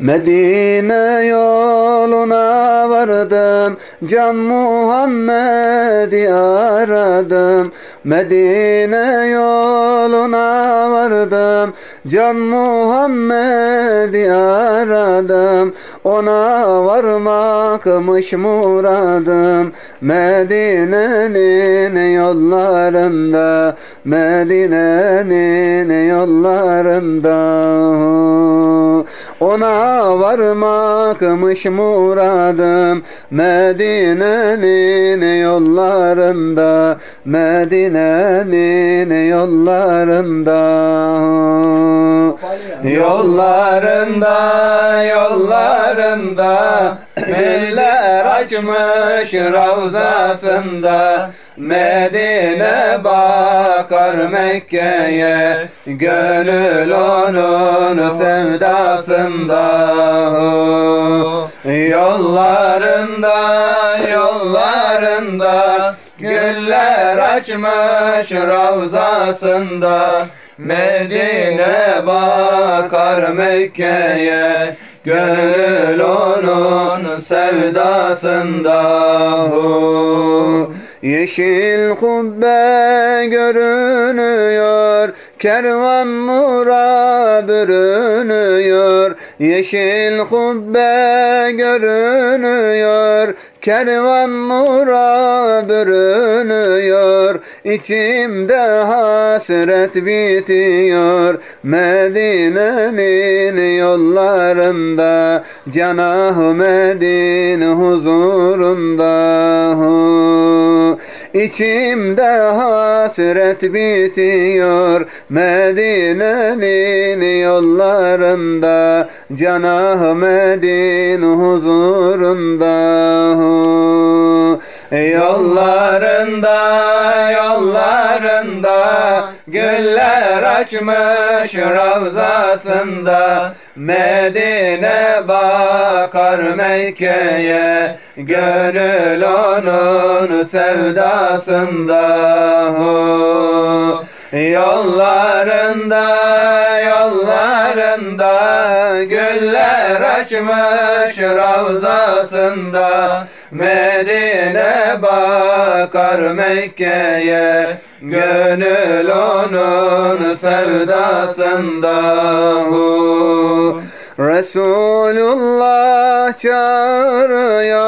Medine yoluna vardım Can Muhammed'i aradım. Medine yoluna vardım Can Muhammed'i aradım. Ona varmakmış muradım Medine'nin yollarında Medine'nin yollarında ona varmakmış muradım. Medine'nin yollarında Medine'nin yollarında. Yollarında yollarında Güller açmış ravzasında Medine bakar Mekke'ye Gönül onun sevdasında. Yollarında yollarında Güller açmış ravzasında. Medine bakar Mekke'ye Gönül onun sevdasında Yeşil kubbe görünüyor Kervan nura bürünüyor. Yeşil kubbe görünüyor. Kervan nura bürünüyor. İçimde hasret bitiyor. Medine'nin yollarında Can Ahmet'in huzurunda İçimde hasret bitiyor. Medine'nin yollarında Can Ahmet'in huzurunda. Yollarında yollarında Güller açmış ravzasında Medine bakar Mekke'ye Gönül onun sevdasında Yollarında yollarında Güller açmış ravzasında. Medine bakar Mekke'ye Gönül onun sevdasında. Resulullah çağırıyor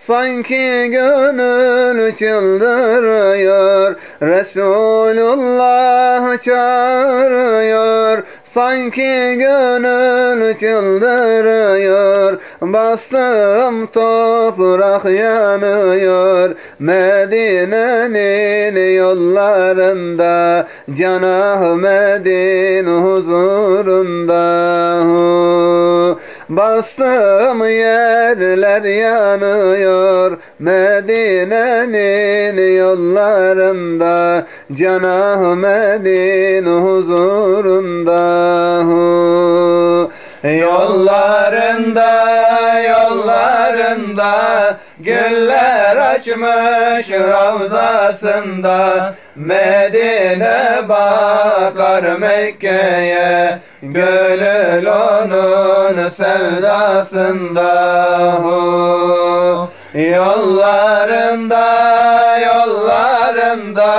Sanki gönül çıldırıyor Resulullah çağırıyor. Sanki gönül çıldırıyor Bastım toprak yanıyor. Medine'nin yollarında Can Ahmet'in huzurunda Bastım yerler yanıyor Medine'nin yollarında Can Ahmet'in huzurunda. Yollarında yollarında Güller açmış ravzasında Medine bakar Mekke'ye Gönül onun sevdasında. Yollarında yollarında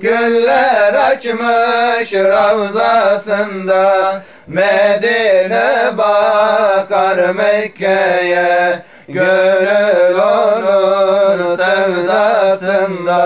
Güller açmış ravzasında Medine bakar Mekke'ye Gönül onun sevdasında